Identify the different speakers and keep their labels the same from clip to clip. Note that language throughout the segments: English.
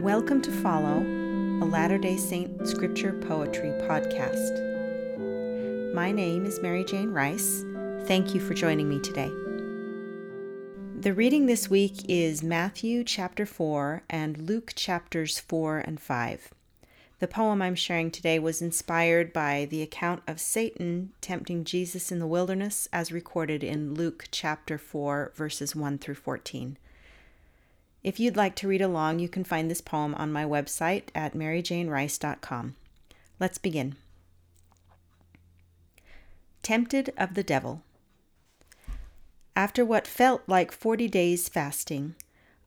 Speaker 1: Welcome to Follow, a Latter day Saint scripture poetry podcast. My name is Merrijane Rice. Thank you for joining me today. The reading this week is Matthew chapter 4 and Luke chapters 4 and 5. The poem I'm sharing today was inspired by the account of Satan tempting Jesus in the wilderness as recorded in Luke chapter 4, verses 1 through 14. If you'd like to read along, you can find this poem on my website at merrijanerice.com. Let's begin. Tempted of the Devil. After what felt like 40 days fasting,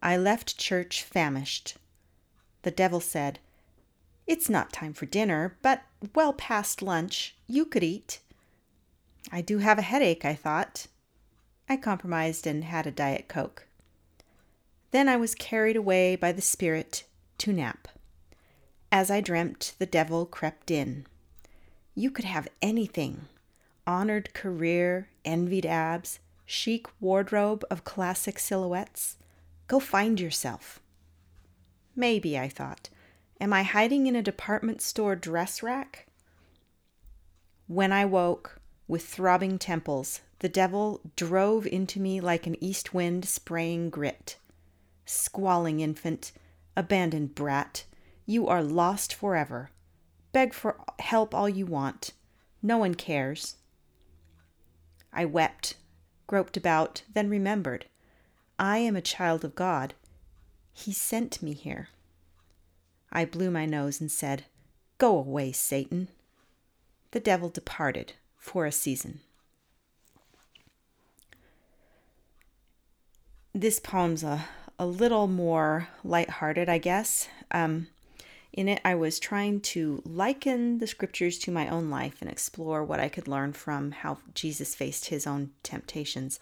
Speaker 1: I left church famished. The devil said, It's not time for dinner, but well past lunch. You could eat. I do have a headache, I thought. I compromised and had a Diet Coke. Then I was carried away by the Spirit to nap. As I dreamt, the devil crept in. You could have anything honored career, envied abs, chic wardrobe of classic silhouettes. Go find yourself. Maybe, I thought. Am I hiding in a department store dress rack? When I woke, with throbbing temples, the devil drove into me like an east wind spraying grit. Squalling infant, abandoned brat, you are lost forever. Beg for help all you want. No one cares. I wept, groped about, then remembered. I am a child of God. He sent me here. I blew my nose and said, Go away, Satan. The devil departed for a season. This poem's a a little more lighthearted, I guess. Um, in it, I was trying to liken the scriptures to my own life and explore what I could learn from how Jesus faced his own temptations.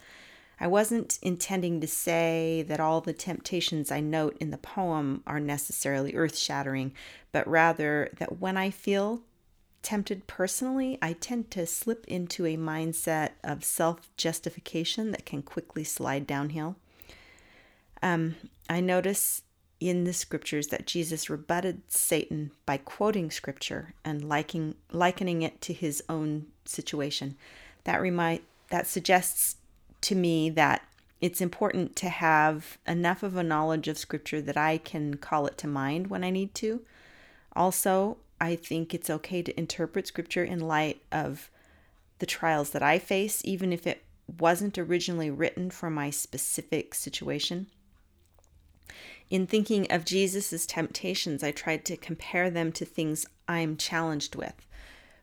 Speaker 1: I wasn't intending to say that all the temptations I note in the poem are necessarily earth shattering, but rather that when I feel tempted personally, I tend to slip into a mindset of self justification that can quickly slide downhill. Um, I notice in the scriptures that Jesus rebutted Satan by quoting scripture and liking, likening it to his own situation. That remind that suggests to me that it's important to have enough of a knowledge of scripture that I can call it to mind when I need to. Also, I think it's okay to interpret scripture in light of the trials that I face, even if it wasn't originally written for my specific situation. In thinking of Jesus' temptations, I tried to compare them to things I'm challenged with.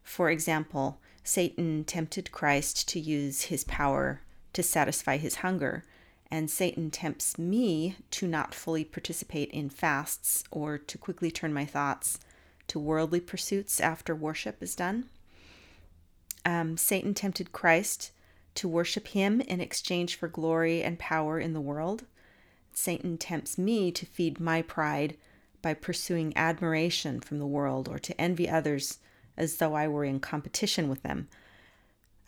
Speaker 1: For example, Satan tempted Christ to use his power to satisfy his hunger, and Satan tempts me to not fully participate in fasts or to quickly turn my thoughts to worldly pursuits after worship is done. Um, Satan tempted Christ to worship him in exchange for glory and power in the world. Satan tempts me to feed my pride by pursuing admiration from the world or to envy others as though I were in competition with them.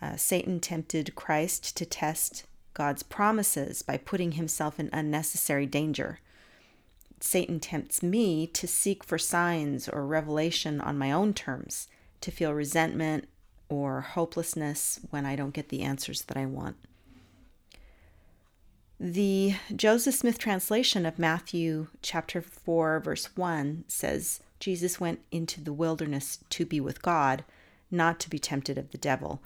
Speaker 1: Uh, Satan tempted Christ to test God's promises by putting himself in unnecessary danger. Satan tempts me to seek for signs or revelation on my own terms, to feel resentment or hopelessness when I don't get the answers that I want. The Joseph Smith translation of Matthew chapter 4 verse 1 says Jesus went into the wilderness to be with God, not to be tempted of the devil.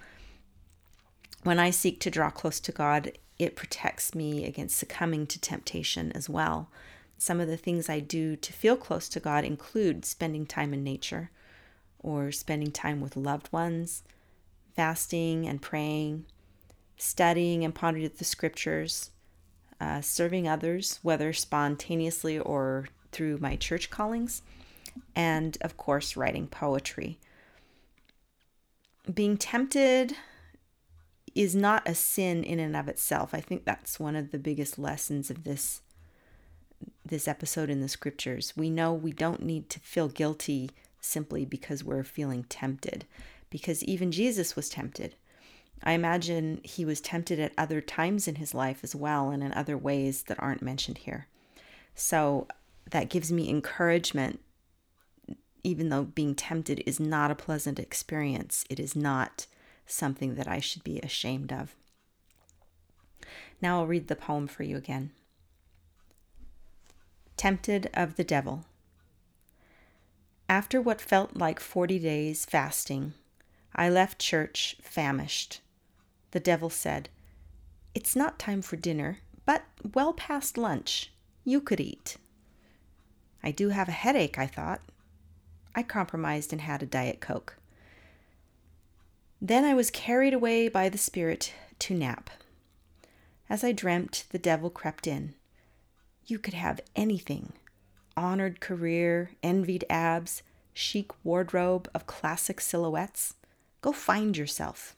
Speaker 1: When I seek to draw close to God, it protects me against succumbing to temptation as well. Some of the things I do to feel close to God include spending time in nature or spending time with loved ones, fasting and praying, studying and pondering the scriptures, uh, serving others, whether spontaneously or through my church callings, and of course, writing poetry. Being tempted is not a sin in and of itself. I think that's one of the biggest lessons of this this episode in the scriptures. We know we don't need to feel guilty simply because we're feeling tempted, because even Jesus was tempted. I imagine he was tempted at other times in his life as well and in other ways that aren't mentioned here. So that gives me encouragement, even though being tempted is not a pleasant experience. It is not something that I should be ashamed of. Now I'll read the poem for you again. Tempted of the Devil. After what felt like 40 days fasting, I left church famished. The devil said, It's not time for dinner, but well past lunch. You could eat. I do have a headache, I thought. I compromised and had a Diet Coke. Then I was carried away by the Spirit to nap. As I dreamt, the devil crept in. You could have anything honored career, envied abs, chic wardrobe of classic silhouettes. Go find yourself.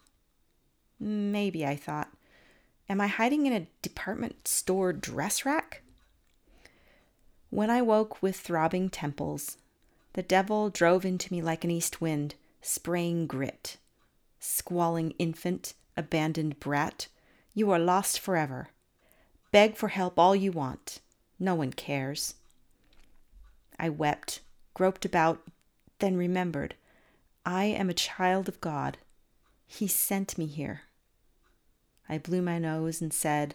Speaker 1: Maybe, I thought. Am I hiding in a department store dress rack? When I woke with throbbing temples, the devil drove into me like an east wind, spraying grit. Squalling infant, abandoned brat, you are lost forever. Beg for help all you want. No one cares. I wept, groped about, then remembered I am a child of God. He sent me here. I blew my nose and said,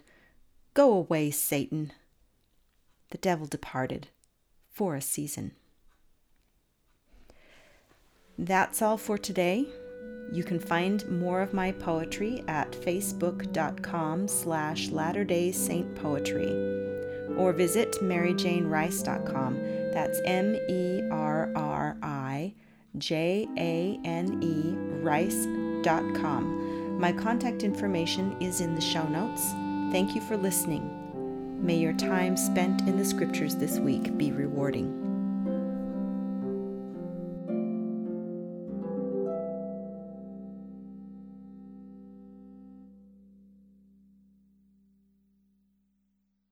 Speaker 1: Go away, Satan. The devil departed for a season. That's all for today. You can find more of my poetry at facebook.com slash latter-day saint poetry or visit merrijanerice.com. That's M-E-R-R-I-J-A-N-E rice.com. My contact information is in the show notes. Thank you for listening. May your time spent in the scriptures this week be rewarding.